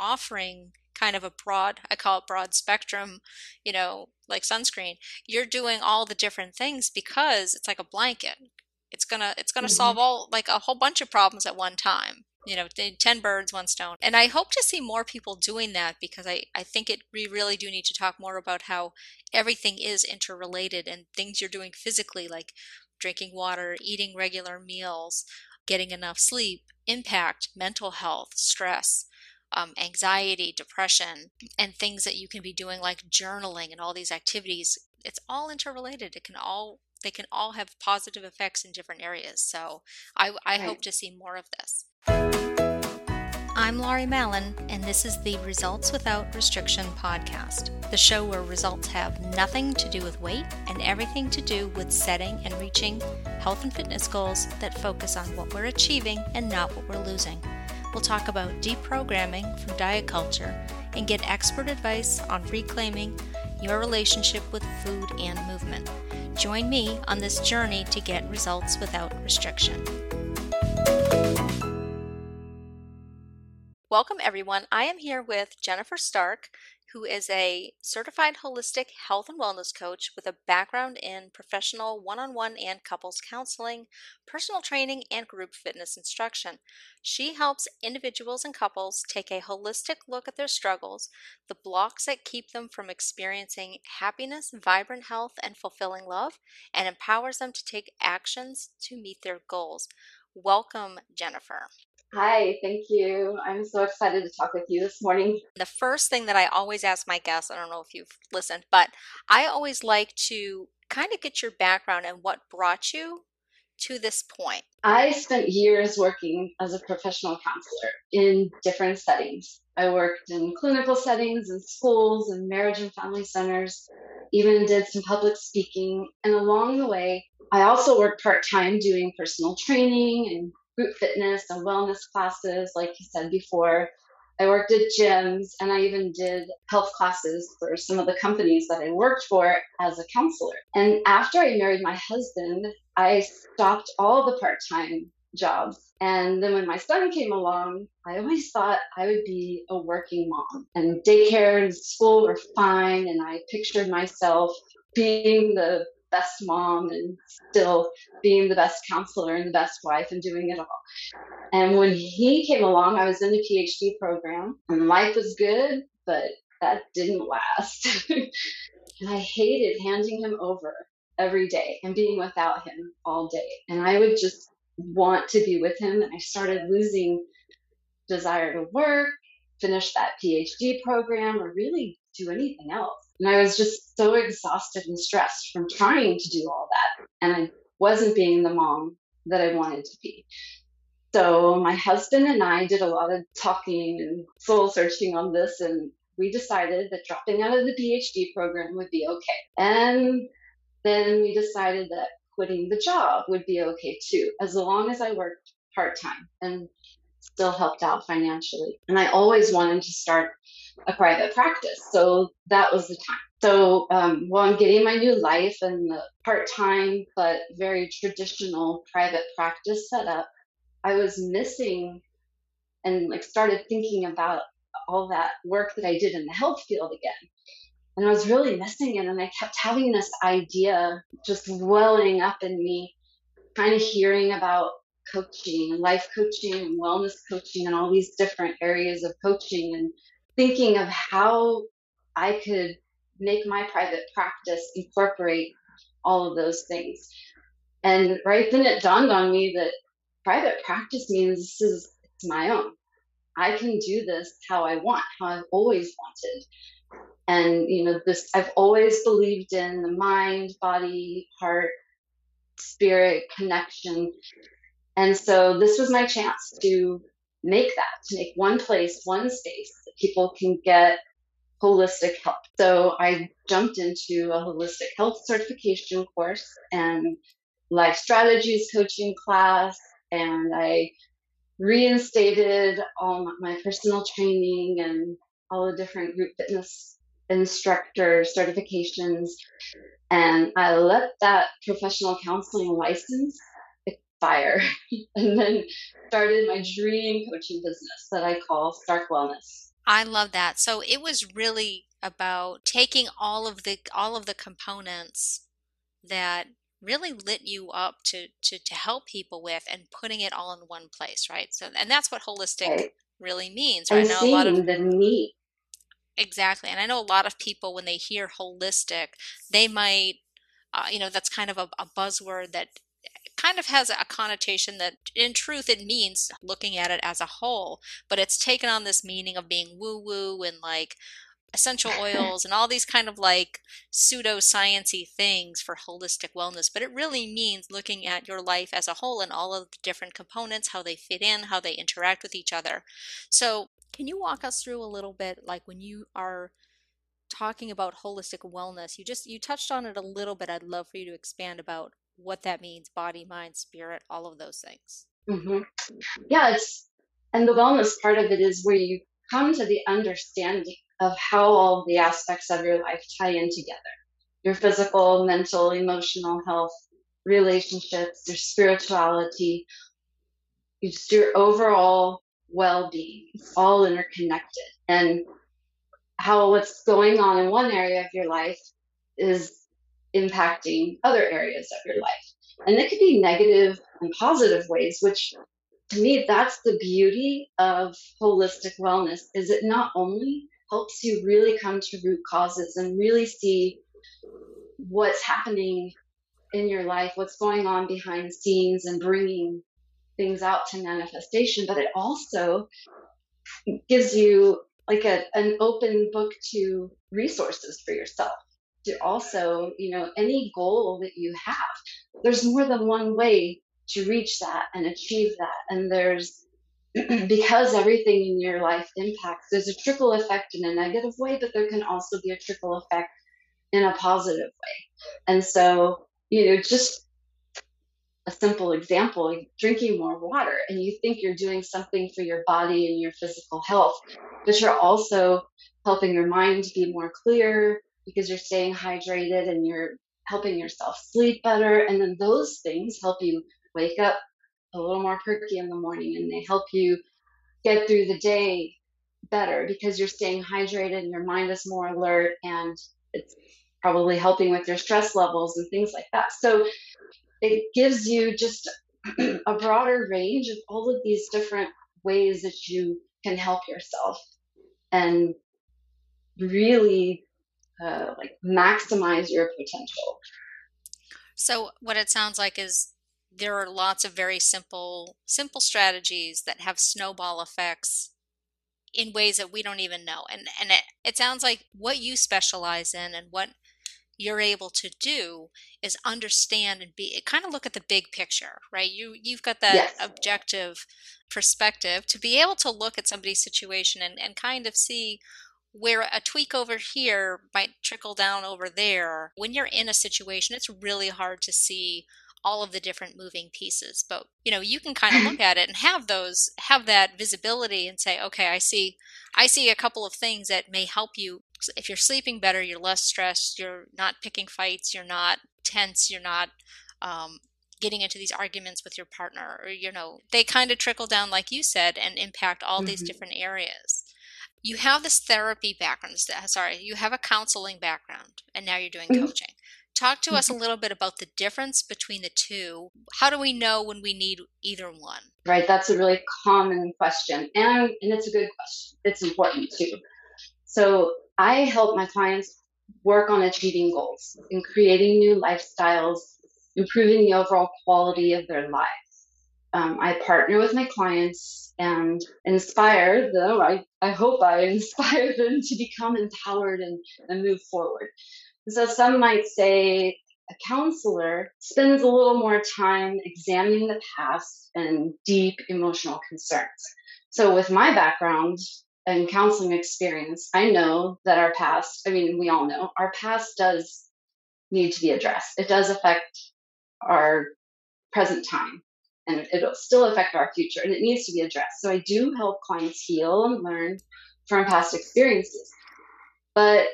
offering kind of a broad i call it broad spectrum you know like sunscreen you're doing all the different things because it's like a blanket. It's gonna it's gonna mm-hmm. solve all like a whole bunch of problems at one time. You know 10 birds one stone. And i hope to see more people doing that because i i think it we really do need to talk more about how everything is interrelated and things you're doing physically like drinking water eating regular meals getting enough sleep impact mental health stress um, anxiety, depression, and things that you can be doing like journaling and all these activities. It's all interrelated. It can all they can all have positive effects in different areas. So I, I right. hope to see more of this. I'm Laurie Mallon, and this is the Results Without Restriction podcast, the show where results have nothing to do with weight and everything to do with setting and reaching health and fitness goals that focus on what we're achieving and not what we're losing. We'll talk about deprogramming from diet culture and get expert advice on reclaiming your relationship with food and movement. Join me on this journey to get results without restriction. Welcome, everyone. I am here with Jennifer Stark, who is a certified holistic health and wellness coach with a background in professional one on one and couples counseling, personal training, and group fitness instruction. She helps individuals and couples take a holistic look at their struggles, the blocks that keep them from experiencing happiness, vibrant health, and fulfilling love, and empowers them to take actions to meet their goals. Welcome, Jennifer. Hi, thank you. I'm so excited to talk with you this morning. The first thing that I always ask my guests, I don't know if you've listened, but I always like to kind of get your background and what brought you to this point. I spent years working as a professional counselor in different settings. I worked in clinical settings in schools and marriage and family centers, even did some public speaking. And along the way, I also worked part time doing personal training and group fitness and wellness classes, like you said before. I worked at gyms and I even did health classes for some of the companies that I worked for as a counselor. And after I married my husband, I stopped all the part time jobs. And then when my son came along, I always thought I would be a working mom. And daycare and school were fine. And I pictured myself being the best mom and still being the best counselor and the best wife and doing it all. And when he came along, I was in the PhD program and life was good, but that didn't last. and I hated handing him over every day and being without him all day. And I would just want to be with him. And I started losing desire to work, finish that PhD program, or really do anything else. And I was just so exhausted and stressed from trying to do all that. And I wasn't being the mom that I wanted to be. So my husband and I did a lot of talking and soul searching on this. And we decided that dropping out of the PhD program would be okay. And then we decided that quitting the job would be okay too, as long as I worked part time and still helped out financially. And I always wanted to start a private practice. So that was the time. So um, while I'm getting my new life and the part time but very traditional private practice set up, I was missing and like started thinking about all that work that I did in the health field again. And I was really missing it. And I kept having this idea just welling up in me, kind of hearing about coaching and life coaching and wellness coaching and all these different areas of coaching and thinking of how I could make my private practice incorporate all of those things. And right then it dawned on me that private practice means this is it's my own. I can do this how I want, how I've always wanted. And you know, this I've always believed in the mind, body, heart, spirit connection. And so this was my chance to make that, to make one place, one space that people can get holistic help. So I jumped into a holistic health certification course and life strategies coaching class, and I reinstated all my personal training and all the different group fitness instructor certifications. And I let that professional counseling license expire and then started my dream coaching business that I call Stark Wellness. I love that. So it was really about taking all of the all of the components that really lit you up to to to help people with and putting it all in one place, right? So and that's what holistic right? really means, right? And Now a lot of the need. exactly, and I know a lot of people when they hear holistic, they might uh, you know that's kind of a, a buzzword that kind of has a connotation that in truth it means looking at it as a whole but it's taken on this meaning of being woo woo and like essential oils and all these kind of like pseudo sciency things for holistic wellness but it really means looking at your life as a whole and all of the different components how they fit in how they interact with each other. So can you walk us through a little bit like when you are talking about holistic wellness you just you touched on it a little bit i'd love for you to expand about what that means body mind spirit all of those things hmm Yeah, it's and the wellness part of it is where you come to the understanding of how all the aspects of your life tie in together. Your physical, mental, emotional health, relationships, your spirituality, just your overall well-being. It's all interconnected. And how what's going on in one area of your life is impacting other areas of your life. And it could be negative and positive ways, which to me, that's the beauty of holistic wellness is it not only helps you really come to root causes and really see what's happening in your life, what's going on behind the scenes and bringing things out to manifestation, but it also gives you like a, an open book to resources for yourself to also, you know, any goal that you have, there's more than one way to reach that and achieve that. And there's, because everything in your life impacts, there's a trickle effect in a negative way, but there can also be a trickle effect in a positive way. And so, you know, just a simple example drinking more water and you think you're doing something for your body and your physical health but you're also helping your mind be more clear because you're staying hydrated and you're helping yourself sleep better. And then those things help you wake up a little more perky in the morning and they help you get through the day better because you're staying hydrated and your mind is more alert and it's probably helping with your stress levels and things like that. So it gives you just a broader range of all of these different ways that you can help yourself and really uh, like maximize your potential. So what it sounds like is there are lots of very simple simple strategies that have snowball effects in ways that we don't even know. And and it, it sounds like what you specialize in and what you're able to do is understand and be kind of look at the big picture right you you've got that Yes. objective perspective to be able to look at somebody's situation and, and kind of see where a tweak over here might trickle down over there when you're in a situation it's really hard to see all of the different moving pieces but you know you can kind of look at it and have those have that visibility and say okay i see i see a couple of things that may help you. If you're sleeping better you're less stressed you're not picking fights you're not tense you're not um, getting into these arguments with your partner or you know they kind of trickle down like you said and impact all these hmm different areas you have this therapy background uh, sorry you have a counseling background and now you're doing mm-hmm. coaching talk to us a mm-hmm. little bit about the difference between the two how do we know when we need either one Right. That's a really common question. And and it's a good question. It's important too. So I help my clients work on achieving goals and creating new lifestyles, improving the overall quality of their lives. Um, I partner with my clients and inspire them. I, I hope I inspire them to become empowered and, and move forward. So some might say a counselor spends a little more time examining the past and deep emotional concerns. So with my background and counseling experience, I know that our past, I mean, we all know our past does need to be addressed. It does affect our present time and it'll still affect our future and it needs to be addressed. So I do help clients heal and learn from past experiences. But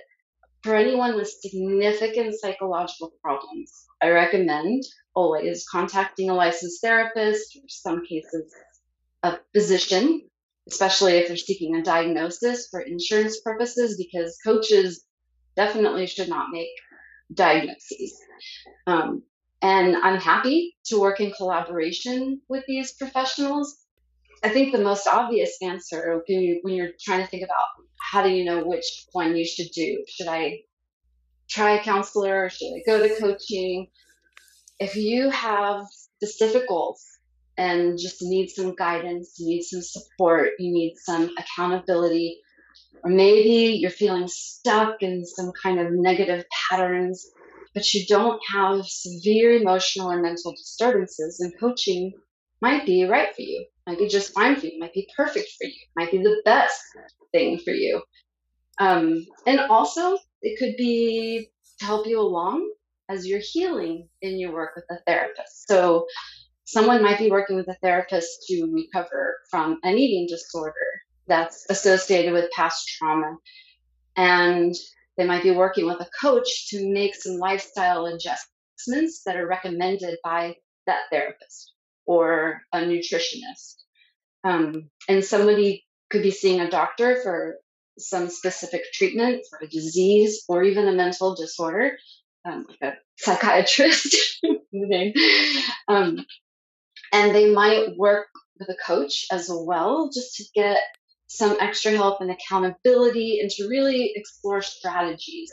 for anyone with significant psychological problems, I recommend always contacting a licensed therapist, or some cases, a physician, especially if they're seeking a diagnosis for insurance purposes, because coaches definitely should not make diagnoses. Um, and I'm happy to work in collaboration with these professionals. I think the most obvious answer when, you, when you're trying to think about how do you know which one you should do? Should I try a counselor? or Should I go to coaching? If you have specific goals and just need some guidance, you need some support, you need some accountability, or maybe you're feeling stuck in some kind of negative patterns, but you don't have severe emotional or mental disturbances, and coaching might be right for you, might be just fine for you, might be perfect for you, might be the best thing for you. Um, and also, it could be to help you along as you're healing in your work with a therapist. So, someone might be working with a therapist to recover from an eating disorder that's associated with past trauma. And they might be working with a coach to make some lifestyle adjustments that are recommended by that therapist or a nutritionist. Um, and somebody could be seeing a doctor for some specific treatment for a disease or even a mental disorder, um, like a psychiatrist. um, and they might work with a coach as well just to get some extra help and accountability and to really explore strategies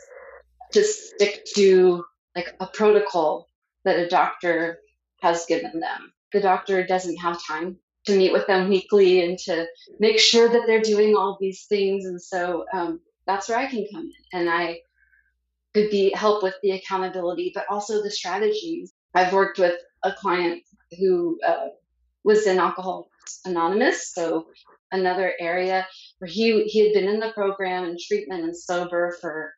to stick to like a protocol that a doctor has given them. The doctor doesn't have time to meet with them weekly and to make sure that they're doing all these things. And so um, that's where I can come in and I could be help with the accountability, but also the strategies. I've worked with a client who uh, was in Alcoholics Anonymous, so another area where he he had been in the program and treatment and sober for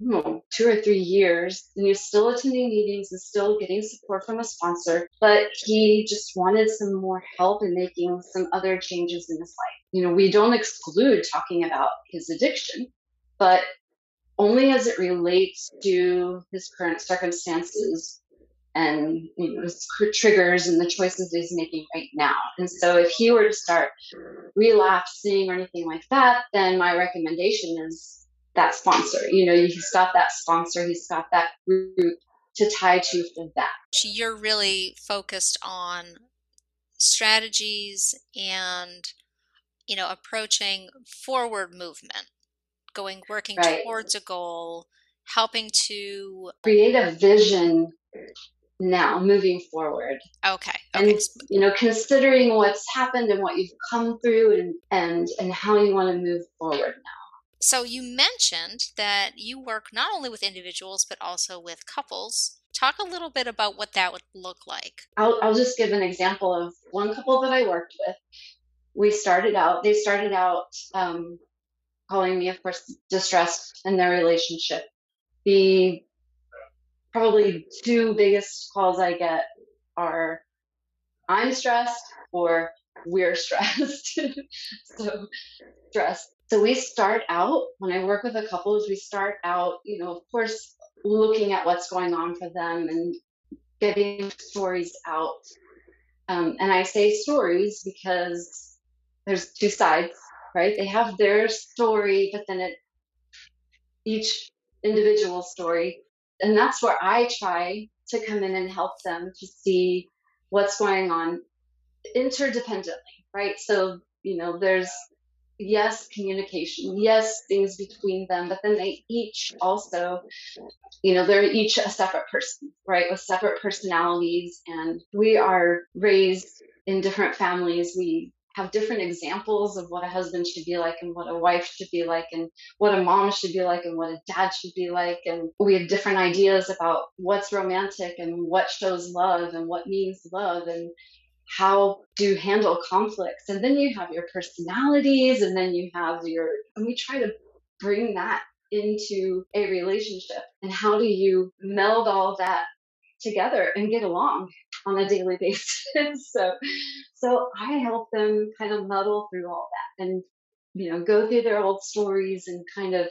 know, two or three years, and he was still attending meetings and still getting support from a sponsor, but he just wanted some more help in making some other changes in his life. You know, we don't exclude talking about his addiction, but only as it relates to his current circumstances and you know his triggers and the choices he's making right now. And so if he were to start relapsing or anything like that, then my recommendation is that sponsor. You know, he's got that sponsor, he's got that group to tie to for that. You're really focused on strategies and, you know, approaching forward movement, going, working right. towards a goal, helping to create a vision now moving forward okay, okay. and you know considering what's happened and what you've come through and and and how you want to move forward now so you mentioned that you work not only with individuals but also with couples. Talk a little bit about what that would look like. I'll, I'll just give an example of one couple that I worked with. We started out, they started out um, calling me, of course, distressed in their relationship. The probably two biggest calls I get are I'm stressed or we're stressed. so stressed so we start out when I work with a couples, we start out, you know, of course, looking at what's going on for them and getting stories out. Um, and I say stories because there's two sides, right? They have their story, but then it each individual story, and that's where I try to come in and help them to see what's going on interdependently, right? So you know, there's yes, communication, yes, things between them, but then they each also, you know, they're each a separate person, right, with separate personalities. And we are raised in different families. We have different examples of what a husband should be like and what a wife should be like and what a mom should be like and what a dad should be like and we have different ideas about what's romantic and what shows love and what means love and how to handle conflicts. And then you have your personalities, and then you have your, and we try to bring that into a relationship. And how do you meld all that together and get along on a daily basis? so, so I help them kind of muddle through all that and, you know, go through their old stories and kind of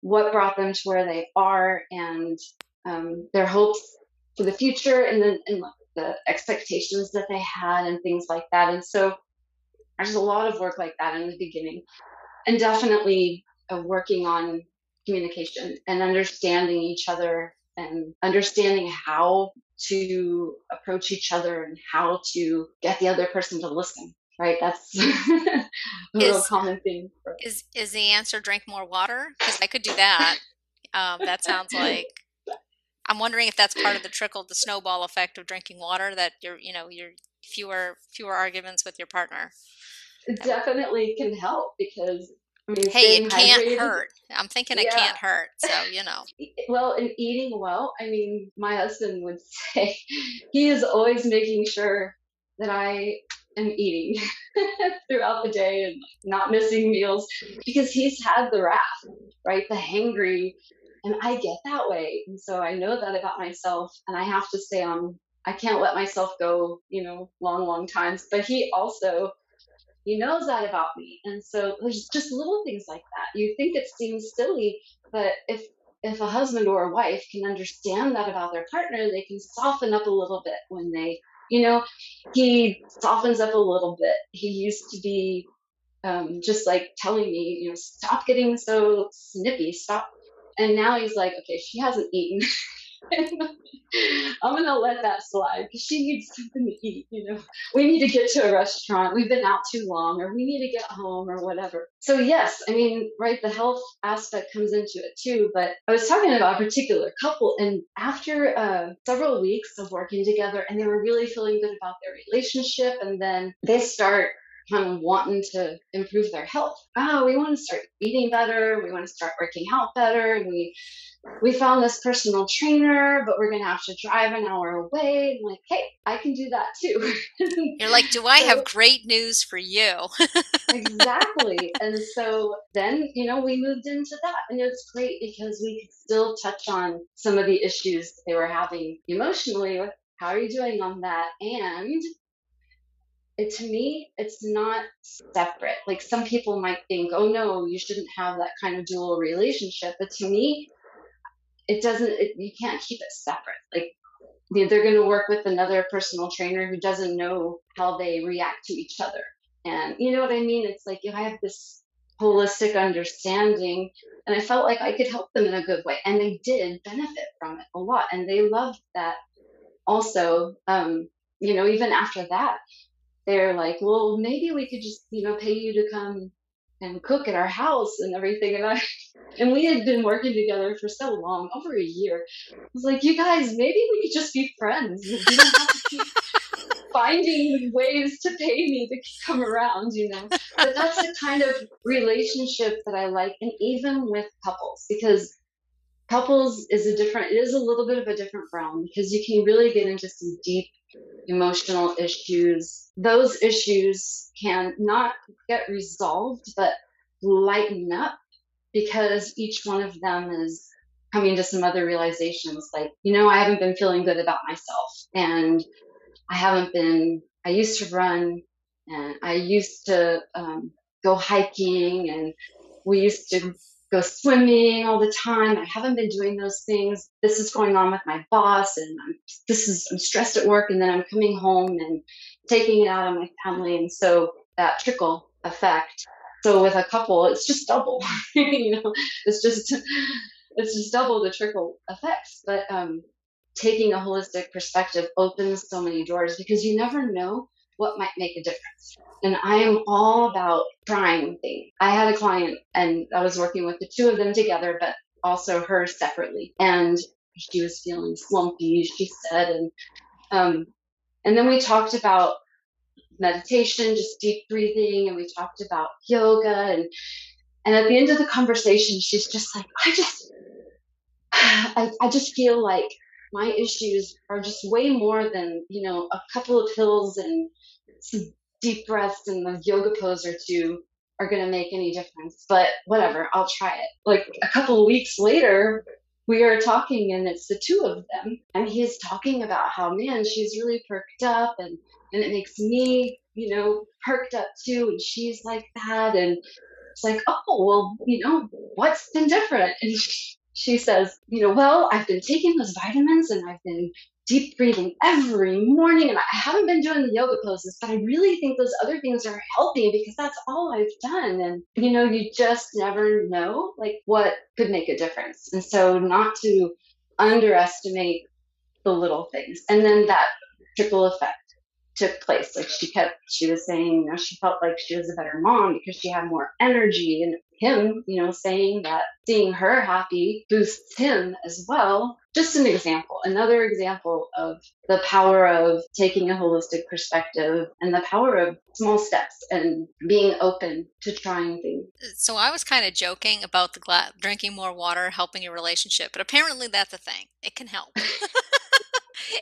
what brought them to where they are and um, their hopes for the future and then and the expectations that they had and things like that. And so there's a lot of work like that in the beginning, and definitely uh, working on communication and understanding each other and understanding how to approach each other and how to get the other person to listen right? That's a real common thing is is the answer drink more water? Because i could do that. Um, that sounds like i'm wondering if that's part of the trickle the snowball effect of drinking water that you're you know you're fewer fewer arguments with your partner. It definitely can help because I mean, hey, it can't hydrated. hurt. I'm thinking it yeah. can't hurt. So, you know. well, in eating well, I mean, my husband would say he is always making sure that I am eating throughout the day and not missing meals because he's had the wrath, right? The hangry. And I get that way. And so I know that about myself. And I have to stay on, I can't let myself go, you know, long, long times. But he also he knows that about me. And so there's just little things like that. You think it seems silly, but if if a husband or a wife can understand that about their partner, they can soften up a little bit when they, you know, he softens up a little bit. He used to be um, just like telling me, you know, stop getting so snippy, stop. And now he's like, okay, she hasn't eaten. I'm gonna let that slide because she needs something to eat. You know, we need to get to a restaurant. We've been out too long, or we need to get home, or whatever. So yes, I mean, right, the health aspect comes into it too. But I was talking about a particular couple, and after uh, several weeks of working together, and they were really feeling good about their relationship, and then they start kind of wanting to improve their health. Oh, we want to start eating better. We want to start working out better. And we we found this personal trainer, but we're gonna have to drive an hour away. I'm like, hey, I can do that too. You're like, do I so, have great news for you? exactly. And so then, you know, we moved into that, and it's great because we could still touch on some of the issues they were having emotionally. With how are you doing on that? And it, to me, it's not separate. Like some people might think, oh no, you shouldn't have that kind of dual relationship. But to me, it doesn't, it, you can't keep it separate. Like they're going to work with another personal trainer who doesn't know how they react to each other. And you know what I mean? It's like I have this holistic understanding and I felt like I could help them in a good way. And they did benefit from it a lot. And they loved that also. Um, you know, even after that, they're like, well, maybe we could just, you know, pay you to come and cook at our house and everything. And I, and we had been working together for so long, over a year. I was like, you guys, maybe we could just be friends. You don't have to keep finding ways to pay me to come around, you know. But that's the kind of relationship that I like, and even with couples, because couples is a different, it is a little bit of a different realm because you can really get into some deep emotional issues. Those issues can not get resolved, but lighten up because each one of them is coming to some other realizations like, you know, I haven't been feeling good about myself and I haven't been, I used to run and I used to um, go hiking and we used to go swimming all the time. I haven't been doing those things. This is going on with my boss, and I'm, this is I'm stressed at work, and then I'm coming home and taking it out on my family, and so that trickle effect. So with a couple, it's just double. you know, it's just it's just double the trickle effects. But um, taking a holistic perspective opens so many doors because you never know what might make a difference. And I am all about trying things. I had a client and I was working with the two of them together, but also her separately. And she was feeling slumpy, she said. And, um, and then we talked about meditation, just deep breathing, and we talked about yoga. And, and at the end of the conversation, she's just like, I just, I, I just feel like my issues are just way more than, you know, a couple of pills and some deep breaths and a yoga pose or two are going to make any difference. But whatever, I'll try it. Like a couple of weeks later, we are talking and it's the two of them. And he's talking about how, man, she's really perked up and, and it makes me, you know, perked up too. And she's like that. And it's like, oh, well, you know, what's been different? And says, you know, well, I've been taking those vitamins and I've been deep breathing every morning. And I haven't been doing the yoga poses, but I really think those other things are helping because that's all I've done. And, you know, you just never know like what could make a difference. And so not to underestimate the little things. And then that trickle effect took place. Like she kept, she was saying, you know, she felt like she was a better mom because she had more energy. And him, you know, saying that seeing her happy boosts him as well. Just an example, another example of the power of taking a holistic perspective and the power of small steps and being open to trying things. So I was kind of joking about the gla- drinking more water helping your relationship, but apparently that's a thing. It can help.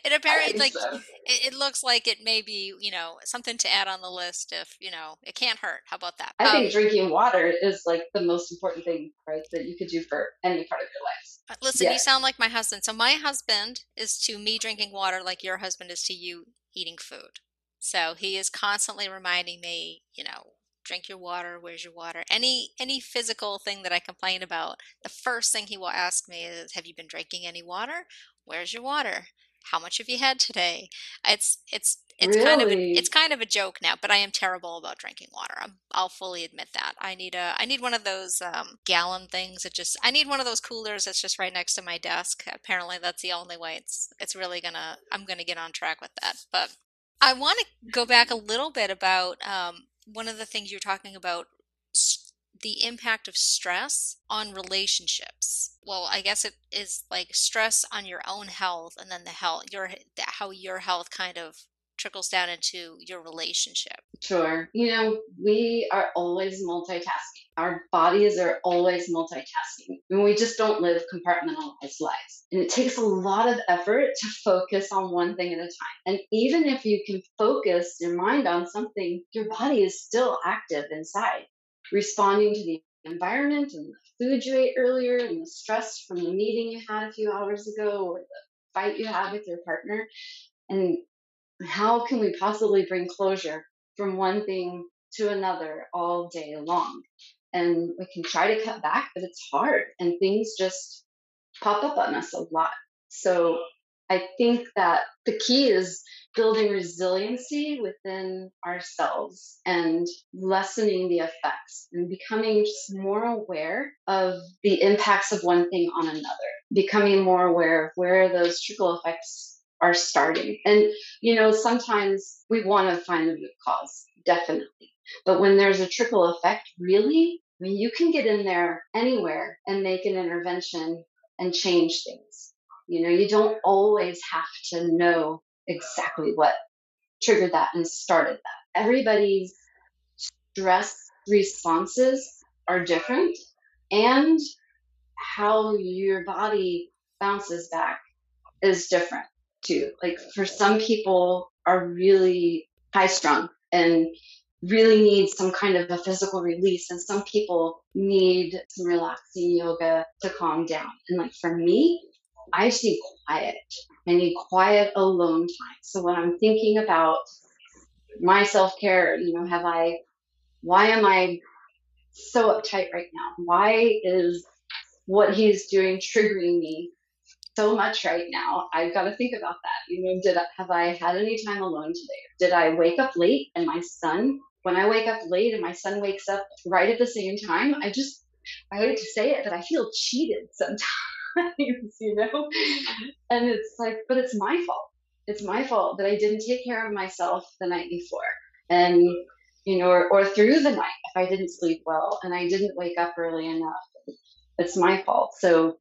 it apparently like so. it, it, looks like it may be you know something to add on the list if you know it can't hurt. How about that? I um, think drinking water is like the most important thing right that you could do for any part of your life. Uh, listen yeah. you sound like my husband. So my husband is to me drinking water like your husband is to you eating food. So he is constantly reminding me you know drink your water where's your water? Any any physical thing that i complain about the first thing he will ask me is have you been drinking any water? Where's your water how much have you had today it's it's it's really? kind of a, it's kind of a joke now but i am terrible about drinking water i will fully admit that i need a i need one of those um, gallon things that just i need one of those coolers that's just right next to my desk apparently that's the only way it's it's really gonna i'm gonna get on track with that but i want to go back a little bit about um, one of the things you're talking about the impact of stress on relationships. Well, I guess it is like stress on your own health and then the health your how your health kind of trickles down into your relationship. Sure. You know, we are always multitasking. Our bodies are always multitasking. And we just don't live compartmentalized lives. And it takes a lot of effort to focus on one thing at a time. And even if you can focus your mind on something, your body is still active inside responding to the environment and the food you ate earlier and the stress from the meeting you had a few hours ago or the fight you had with your partner. And how can we possibly bring closure from one thing to another all day long? And we can try to cut back, but it's hard and things just pop up on us a lot. So I think that the key is building resiliency within ourselves and lessening the effects and becoming just more aware of the impacts of one thing on another, becoming more aware of where those trickle effects are starting. And, you know, sometimes we want to find the root cause, definitely. But when there's a trickle effect, really, I mean, you can get in there anywhere and make an intervention and change things. You know, you don't always have to know exactly what triggered that and started that. Everybody's stress responses are different and how your body bounces back is different too. Like for some people are really high strung and really need some kind of a physical release and some people need some relaxing yoga to calm down. And like for me, I just need quiet. I need quiet alone time. So when I'm thinking about my self care, you know, have I, why am I so uptight right now? Why is what he's doing triggering me so much right now? I've got to think about that. You know, did I, have I had any time alone today? Did I wake up late and my son, when I wake up late and my son wakes up right at the same time, I just, I hate to say it, but I feel cheated sometimes. Times, you know? And it's like, but it's my fault. It's my fault that I didn't take care of myself the night before. And, you know, or, or through the night if I didn't sleep well and I didn't wake up early enough. It's my fault. So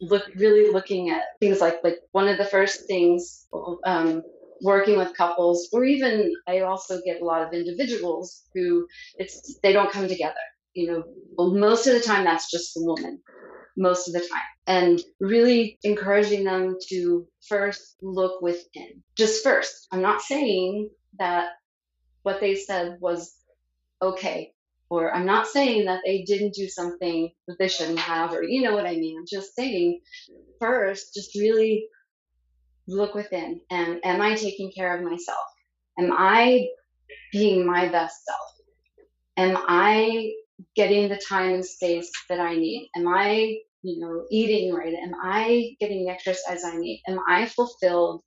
look really looking at things like like one of the first things um, working with couples or even i also get a lot of individuals who it's they don't come together you know well, most of the time that's just the woman most of the time and really encouraging them to first look within. Just first. I'm not saying that what they said was okay, or I'm not saying that they didn't do something that they shouldn't have, or you know what I mean. I'm just saying first, just really look within and am I taking care of myself? Am I being my best self? Am I getting the time and space that I need? Am I you know, eating right? Am I getting the exercise I need? Am I fulfilled?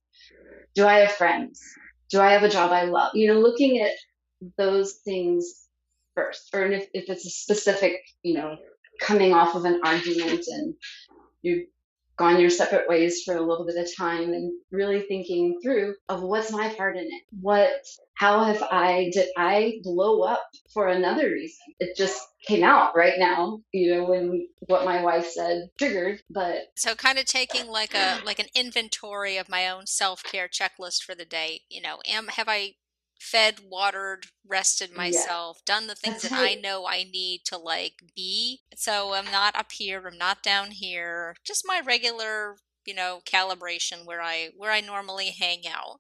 Do I have friends? Do I have a job I love? You know, looking at those things first, or if, if it's a specific, you know, coming off of an argument and you gone your separate ways for a little bit of time and really thinking through of what's my part in it? What how have i did i blow up for another reason? It just came out right now you know when what my wife said triggered but so kind of taking like a like an inventory of my own self-care checklist for the day you know am have i fed, watered, rested myself, yeah. done the things That's that right. I know I need to like be. So I'm not up here, I'm not down here. Just my regular, you know, calibration where I where I normally hang out.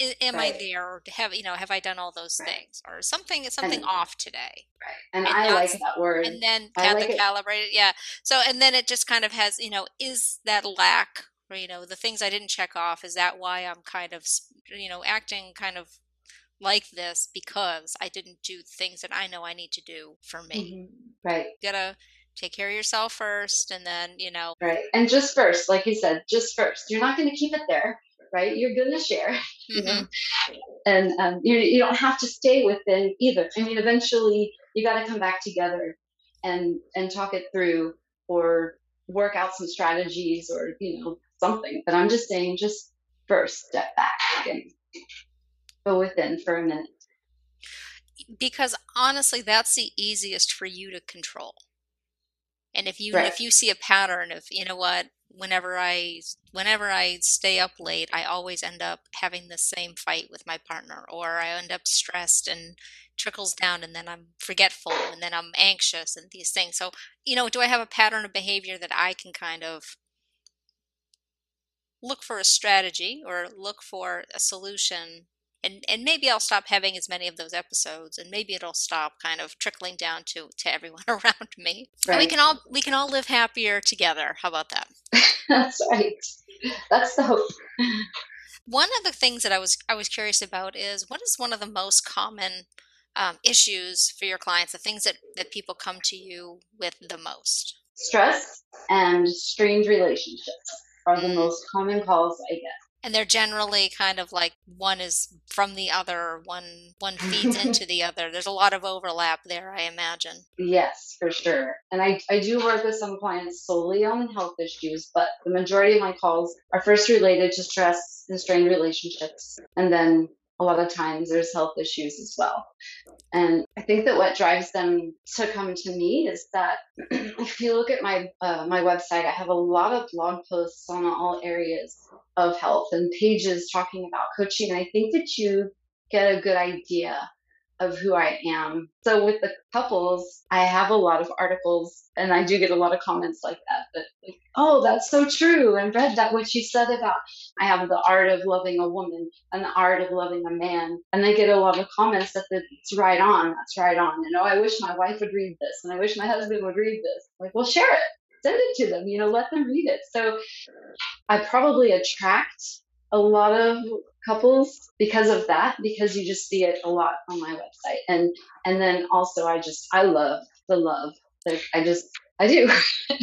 I, am right. I there? Have you know? Have I done all those right. things, or something? Something and, off today? Right. And, and I like that word. And then I like the calibrated, yeah. So and then it just kind of has, you know, is that lack or you know the things I didn't check off? Is that why I'm kind of, you know, acting kind of like this because I didn't do things that I know I need to do for me. Mm-hmm. Right. You gotta take care of yourself first and then, you know. Right. And just first, like you said, just first. You're not going to keep it there, right? You're going to share. Mm-hmm. You know? And um, you, you don't have to stay within either. I mean, eventually you got to come back together and and talk it through or work out some strategies or, you know, something. But I'm just saying, just first step back and go within for a minute. Because honestly, that's the easiest for you to control. And if you right. if you see a pattern of you know what, whenever I whenever I stay up late, I always end up having the same fight with my partner, or I end up stressed and trickles down, and then I'm forgetful, and then I'm anxious, and these things. So you know, do I have a pattern of behavior that I can kind of look for a strategy or look for a solution and and maybe I'll stop having as many of those episodes, and maybe it'll stop kind of trickling down to to everyone around me. Right. And we can all we can all live happier together. How about that? That's right. That's the hope. One of the things that I was I was curious about is what is one of the most common um, issues for your clients, the things that that people come to you with the most. Stress and strained relationships are the mm. most common calls I get and they're generally kind of like one is from the other one one feeds into the other. There's a lot of overlap there i imagine. Yes for sure. And I, I do work with some clients solely on health issues but the majority of my calls are first related to stress and strained relationships and then a lot of times there's health issues as well. And I think that what drives them to come to me is that if you look at my uh, my website, I have a lot of blog posts on all areas of health and pages talking about coaching. I think that you get a good idea of who I am. So with the couples, I have a lot of articles and I do get a lot of comments like that, that like, oh, that's so true. And read that what you said about I have the art of loving a woman and the art of loving a man. And I get a lot of comments that it's right on, that's right on. And oh, I wish my wife would read this and I wish my husband would read this. Like, well, share it. Send it to them, you know, let them read it. So I probably attract a lot of couples because of that because you just see it a lot on my website. And and then also i just i love the love. Like i just i do.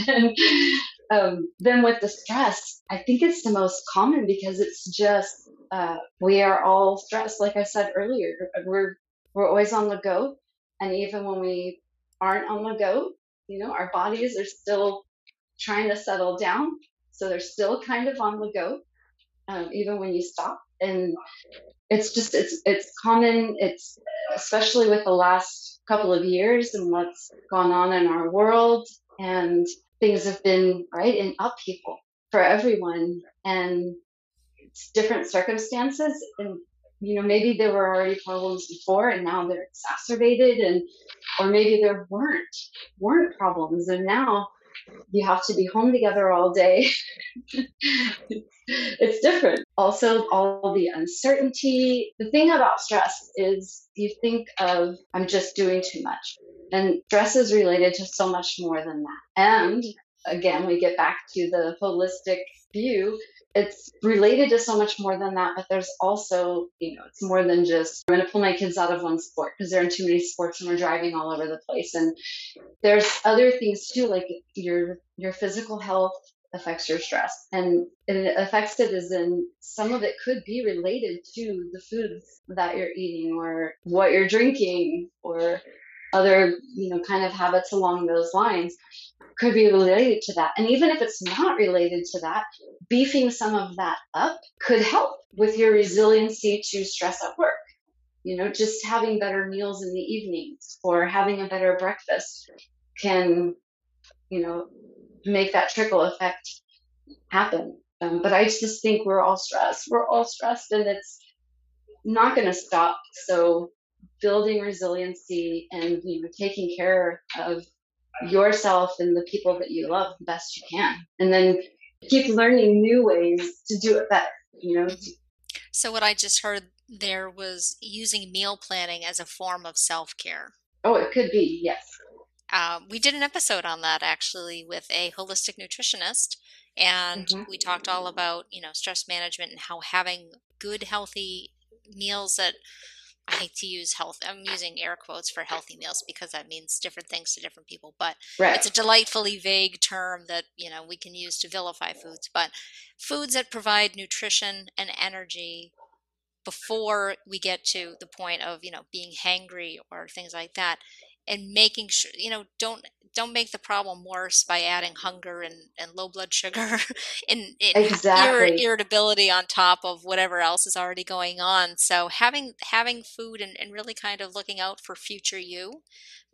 And um, then with the stress i think it's the most common because it's just uh, we are all stressed. Like i said earlier we're we're always on the go. And even when we aren't on the go you know our bodies are still trying to settle down. So they're still kind of on the go um, even when you stop. And it's just it's it's common it's especially with the last couple of years and what's gone on in our world. And things have been right in upheaval for everyone. And it's different circumstances. And you know maybe there were already problems before and now they're exacerbated and or maybe there weren't weren't problems. And now you have to be home together all day. it's different. Also, all the uncertainty. The thing about stress is you think of, I'm just doing too much. And stress is related to so much more than that. And again, we get back to the holistic view. It's related to so much more than that, but there's also, you know, it's more than just I'm going to pull my kids out of one sport because they're in too many sports and we're driving all over the place. And there's other things too, like your your physical health, affects your stress and it affects it as in some of it could be related to the foods that you're eating or what you're drinking or other you know kind of habits along those lines could be related to that and even if it's not related to that beefing some of that up could help with your resiliency to stress at work you know just having better meals in the evenings or having a better breakfast can you know make that trickle effect happen. Um, but I just think we're all stressed. We're all stressed, and it's not going to stop. So building resiliency and you know taking care of yourself and the people that you love the best you can, and then keep learning new ways to do it better. You know. So what I just heard there was using meal planning as a form of self care. Oh, it could be yes. Uh, we did an episode on that actually with a holistic nutritionist, and mm-hmm. we talked all about you know stress management and how having good, healthy meals that I hate to use health. I'm using air quotes for healthy meals because that means different things to different people. But right. it's a delightfully vague term that you know we can use to vilify foods. But foods that provide nutrition and energy before we get to the point of you know being hangry or things like that and making sure you know don't don't make the problem worse by adding hunger and, and low blood sugar and, and exactly. irritability on top of whatever else is already going on so having having food and, and really kind of looking out for future you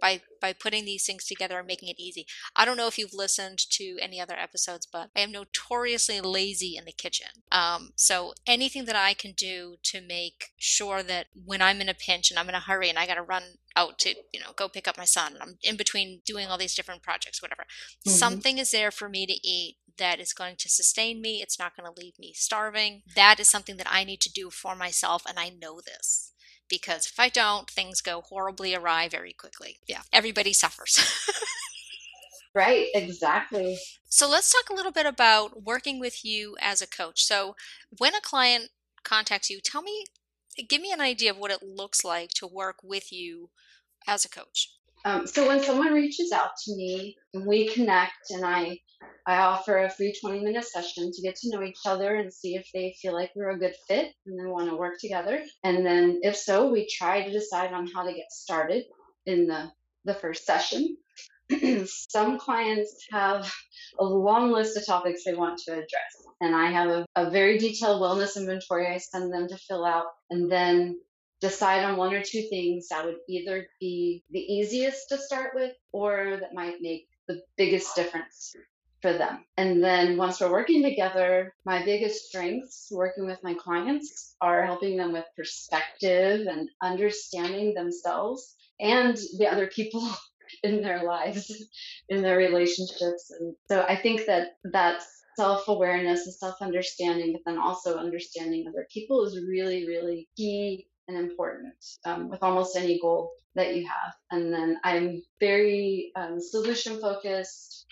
by by putting these things together and making it easy. I don't know if you've listened to any other episodes, but I am notoriously lazy in the kitchen. Um, so anything that I can do to make sure that when I'm in a pinch and I'm in a hurry and I got to run out to you know go pick up my son and I'm in between doing all these different projects, whatever, mm-hmm. something is there for me to eat that is going to sustain me. It's not going to leave me starving. That is something that I need to do for myself, and I know this because if I don't, things go horribly awry very quickly. Yeah, everybody suffers. right, exactly. So let's talk a little bit about working with you as a coach. So when a client contacts you, tell me, give me an idea of what it looks like to work with you as a coach. Um, so when someone reaches out to me and we connect and I I offer a free 20 minute session to get to know each other and see if they feel like we're a good fit and they want to work together. And then if so, we try to decide on how to get started in the, the first session. Some clients have a long list of topics they want to address. And I have a, a very detailed wellness inventory I send them to fill out. And then decide on one or two things that would either be the easiest to start with or that might make the biggest difference for them. And then once we're working together, my biggest strengths working with my clients are helping them with perspective and understanding themselves and the other people in their lives, in their relationships. And so I think that that's self awareness and self understanding, but then also understanding other people is really, really key and important um, with almost any goal that you have. And then I'm very um, solution focused.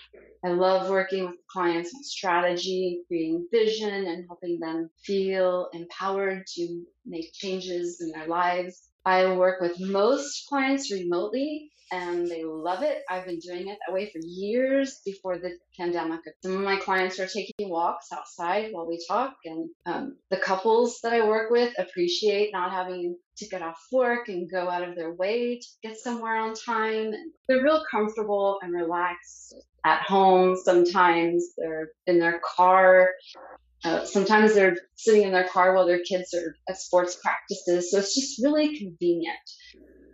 I love working with clients on strategy, creating vision, and helping them feel empowered to make changes in their lives. I work with most clients remotely and they love it. I've been doing it that way for years before the pandemic. Some of my clients are taking walks outside while we talk, and um, the couples that I work with appreciate not having to get off work and go out of their way to get somewhere on time. They're real comfortable and relaxed at home. Sometimes they're in their car. Uh, sometimes they're sitting in their car while their kids are at sports practices. So it's just really convenient.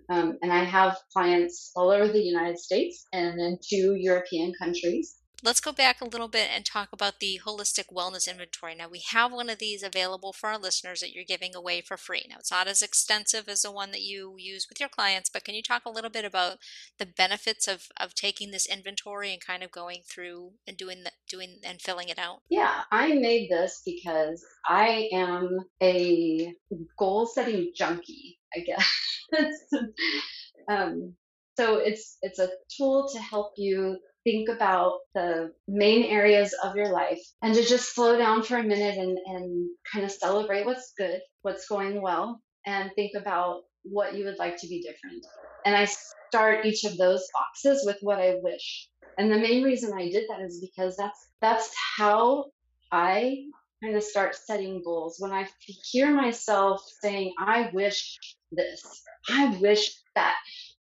Um, and I have clients all over the United States and in two European countries. Let's go back a little bit and talk about the holistic wellness inventory. Now, we have one of these available for our listeners that you're giving away for free. Now, it's not as extensive as the one that you use with your clients, but can you talk a little bit about the benefits of, of taking this inventory and kind of going through and doing the, doing and filling it out? Yeah, I made this because I am a goal setting junkie, I guess. um, so it's it's a tool to help you think about the main areas of your life and to just slow down for a minute and, and kind of celebrate what's good, what's going well, and think about what you would like to be different. And I start each of those boxes with what I wish. And the main reason I did that is because that's that's how I kind of start setting goals. When I hear myself saying, I wish this, I wish that,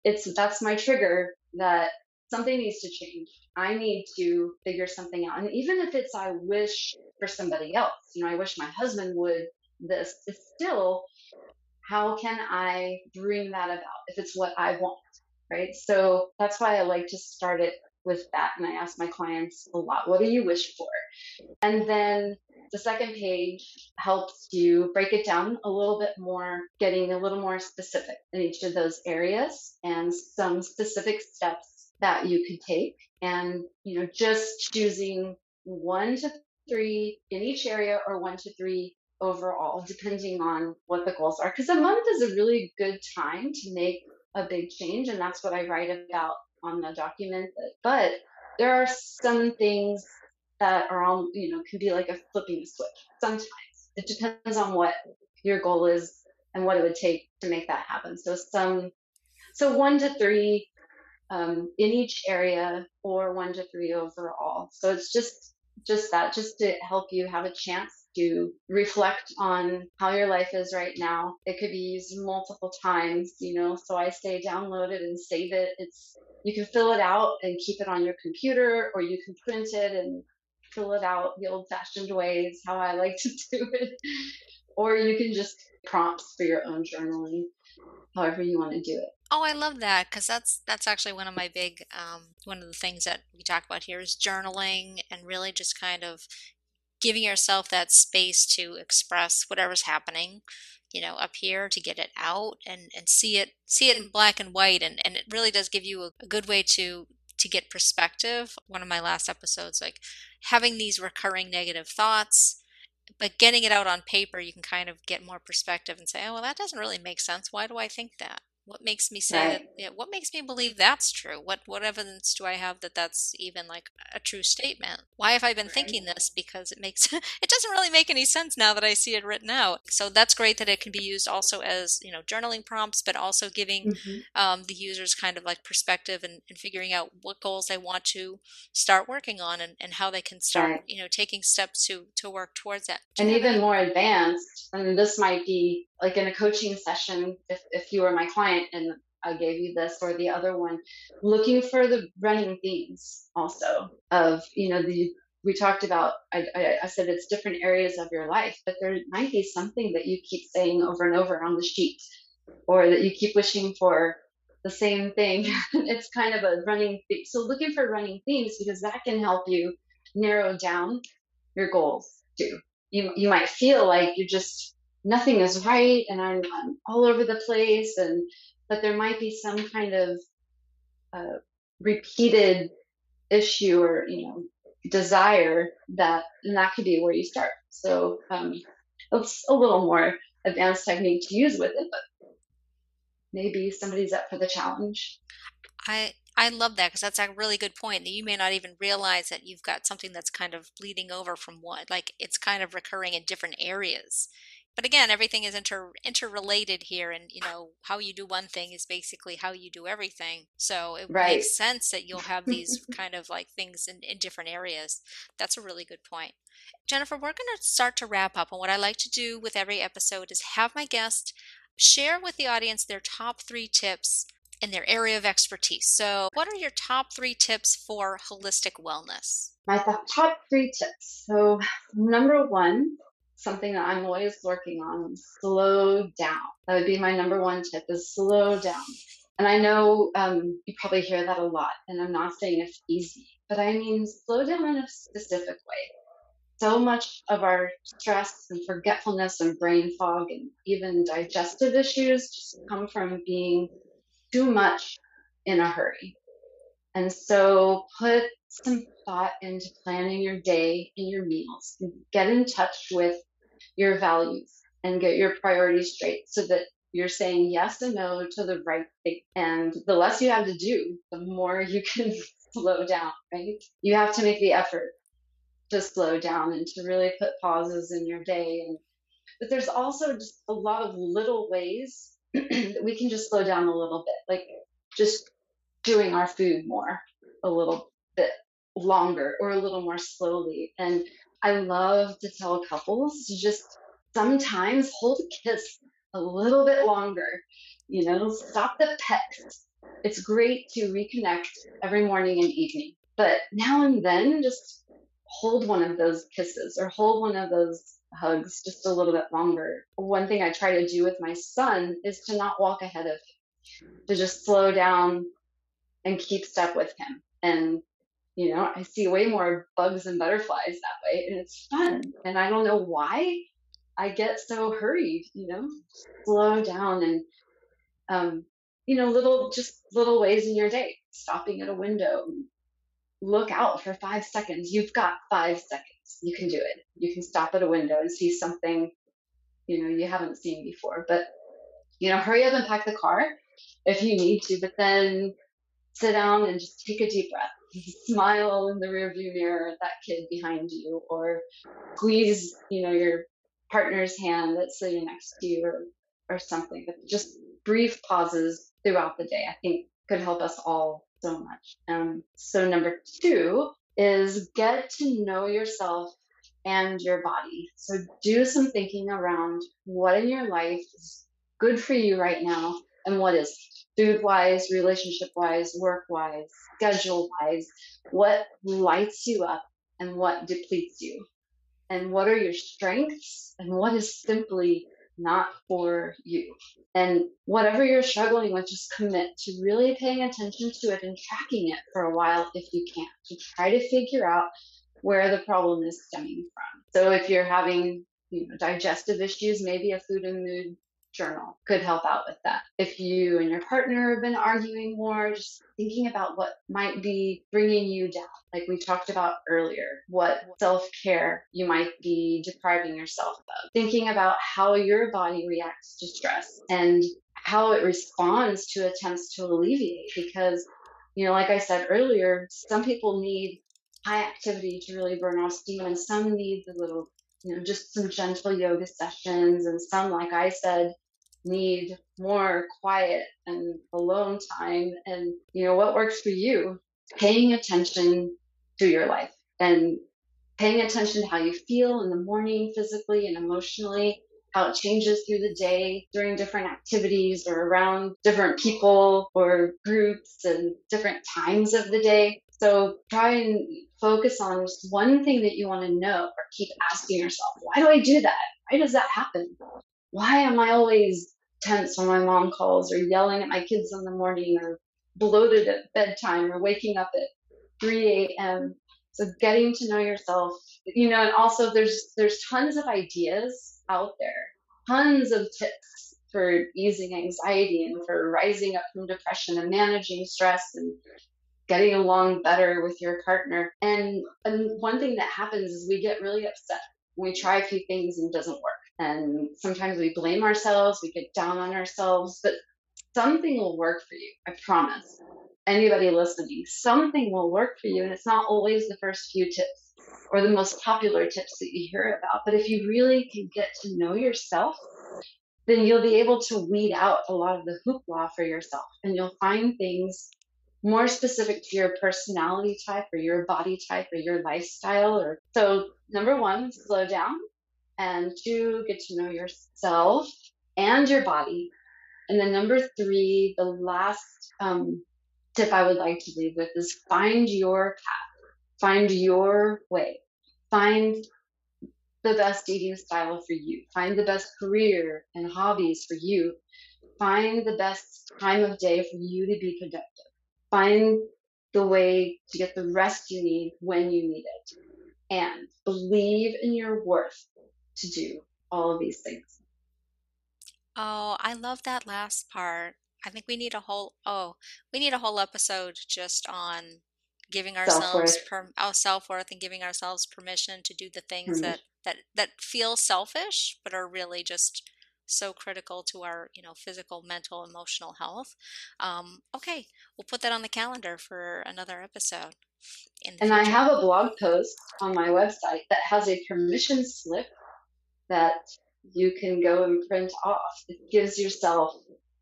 it's that's my trigger that something needs to change. I need to figure something out. And even if it's I wish for somebody else, you know, I wish my husband would this, it's still how can I bring that about if it's what I want, right? So that's why I like to start it with that. And I ask my clients a lot, what do you wish for? And then the second page helps you break it down a little bit more, getting a little more specific in each of those areas and some specific steps that you could take. And, you know, just choosing one to three in each area or one to three overall, depending on what the goals are. Because a month is a really good time to make a big change. And that's what I write about on the document. But there are some things that are all you know, can be like a flipping switch. Sometimes it depends on what your goal is and what it would take to make that happen. So some, so one to three um, in each area, or one to three overall. So it's just just that, just to help you have a chance to reflect on how your life is right now. It could be used multiple times, you know. So I say download it and save it. It's you can fill it out and keep it on your computer, or you can print it and fill it out the old fashioned ways, how I like to do it. or you can just prompts for your own journaling, however you want to do it. Oh, I love that because that's that's actually one of my big um, one of the things that we talk about here is journaling and really just kind of giving yourself that space to express whatever's happening you know up here to get it out and and see it see it in black and white and and it really does give you a, a good way to to get perspective one of my last episodes like having these recurring negative thoughts but getting it out on paper you can kind of get more perspective and say oh well that doesn't really make sense. Why do i think that what makes me say right. that yeah, what makes me believe that's true what what evidence do i have that that's even like a true statement why have i been right. thinking this because it makes it doesn't really make any sense now that i see it written out so that's great that it can be used also as you know journaling prompts but also giving mm-hmm. um, the users kind of like perspective and, and, figuring out what goals they want to start working on and, and how they can start right. you know taking steps to to work towards that and even more advanced I mean, this might be like in a coaching session, if, if you were my client and I gave you this or the other one, looking for the running themes also of, you know, the, we talked about, I, I, I said it's different areas of your life, but there might be something that you keep saying over and over on the sheet or that you keep wishing for the same thing. it's kind of a running theme. So looking for running themes because that can help you narrow down your goals too. You, you might feel like you're just nothing is right and I'm, I'm all over the place and but there might be some kind of uh, repeated issue or you know desire that and that could be where you start. So um, it's a little more advanced technique to use with it but maybe somebody's up for the challenge. I i love that because that's a really good point that you may not even realize that you've got something that's kind of bleeding over from one like it's kind of recurring in different areas but again everything is inter interrelated here and you know how you do one thing is basically how you do everything so it right. makes sense that you'll have these kind of like things in, in different areas. That's a really good point. Jennifer we're going to start to wrap up and what i like to do with every episode is have my guest share with the audience their top three tips in their area of expertise. So what are your top three tips for holistic wellness? My top three tips. So number one something that I'm always working on. Slow down. That would be my number one tip is slow down. And I know um, you probably hear that a lot, and I'm not saying it's easy, but I mean slow down in a specific way. So much of our stress and forgetfulness and brain fog and even digestive issues just come from being too much in a hurry. And so put some thought into planning your day and your meals. Get in touch with your values and get your priorities straight so that you're saying yes and no to the right thing. And the less you have to do, the more you can slow down, right? You have to make the effort to slow down and to really put pauses in your day. And but there's also just a lot of little ways that we can just slow down a little bit, like just doing our food more a little bit longer or a little more slowly. And I love to tell couples to just sometimes hold a kiss a little bit longer. You know, stop the pets. It's great to reconnect every morning and evening, but now and then just hold one of those kisses or hold one of those hugs just a little bit longer. One thing I try to do with my son is to not walk ahead of him, to just slow down and keep step with him. And, you know, I see way more bugs and butterflies that way, and it's fun. And I don't know why I get so hurried, you know, slow down and, um, you know, little, just little ways in your day, stopping at a window, look out for five seconds. You've got five seconds. You can do it. You can stop at a window and see something, you know, you haven't seen before. But, you know, hurry up and pack the car if you need to, but then sit down and just take a deep breath. Smile in the rearview mirror at that kid behind you, or squeeze, you know, your partner's hand that's sitting next to you, or or something. But just brief pauses throughout the day, I think, could help us all so much. Um, so number two is get to know yourself and your body. So do some thinking around what in your life is good for you right now and what is food wise, relationship wise, work wise, schedule wise, what lights you up and what depletes you. And what are your strengths and what is simply not for you. And whatever you're struggling with, just commit to really paying attention to it and tracking it for a while if you can to try to figure out where the problem is stemming from. So if you're having you know, digestive issues, maybe a food and mood journal could help out with that. If you and your partner have been arguing more, just thinking about what might be bringing you down, like we talked about earlier, what self care you might be depriving yourself of, thinking about how your body reacts to stress and how it responds to attempts to alleviate. Because, you know, like I said earlier, some people need high activity to really burn off steam, and some need the little you know, just some gentle yoga sessions, and some, like I said, need more quiet and alone time and you know what works for you? Paying attention to your life and paying attention to how you feel in the morning physically and emotionally how it changes through the day during different activities or around different people or groups and different times of the day. So try and focus on just one thing that you want to know or keep asking yourself why do i do that? Why does that happen why am I always tense when my mom calls or yelling at my kids in the morning or bloated at bedtime or waking up at 3 a.m. So getting to know yourself, you know, and also there's there's tons of ideas out there, tons of tips for easing anxiety and for rising up from depression and managing stress and getting along better with your partner. And, and one thing that happens is we get really upset when we try a few things and it doesn't work. And sometimes we blame ourselves, we get down on ourselves, but something will work for you. I promise. Anybody listening, something will work for you. And it's not always the first few tips or the most popular tips that you hear about. But if you really can get to know yourself, then you'll be able to weed out a lot of the hoopla for yourself and you'll find things more specific to your personality type or your body type or your lifestyle or so number one slow down and two, get to know yourself and your body. And then number three, the last um, tip I would like to leave with is find your path, find your way, find the best eating style for you, find the best career and hobbies for you, find the best time of day for you to be productive, find the way to get the rest you need when you need it, and believe in your worth to do all of these things. Oh, I love that last part. I think we need a whole oh, we need a whole episode just on giving ourselves Self-worth. per, our self-worth and giving ourselves permission to do the things Mhm. that that that feel selfish but are really just so critical to our, you know, physical, mental, emotional health. Um, okay, we'll put that on the calendar for another episode. and future. I have a blog post on my website that has a permission slip that you can go and print off. It gives yourself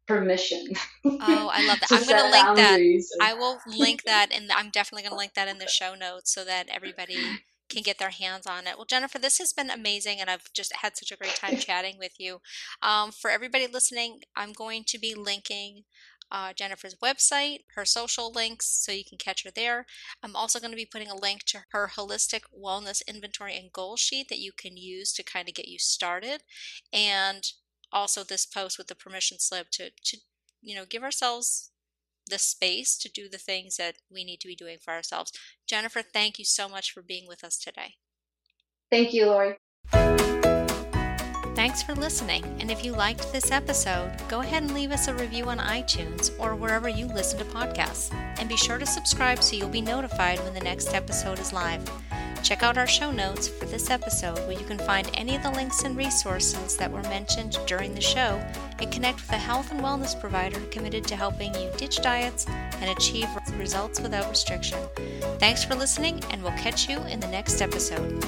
permission. Oh, I love that. I'm going to link that. I will link that, and I'm definitely going to link that in the show notes so that everybody can get their hands on it. Well, Jennifer, this has been amazing, and I've just had such a great time chatting with you. Um, for everybody listening, I'm going to be linking uh, Jennifer's website, her social links, so you can catch her there. I'm also going to be putting a link to her holistic wellness inventory and goal sheet that you can use to kind of get you started, and also this post with the permission slip to to you know give ourselves the space to do the things that we need to be doing for ourselves. Jennifer, thank you so much for being with us today. Thank you, Lori. Thanks for listening, and if you liked this episode, go ahead and leave us a review on iTunes or wherever you listen to podcasts. And be sure to subscribe so you'll be notified when the next episode is live. Check out our show notes for this episode where you can find any of the links and resources that were mentioned during the show and connect with a health and wellness provider committed to helping you ditch diets and achieve results without restriction. Thanks for listening, and we'll catch you in the next episode.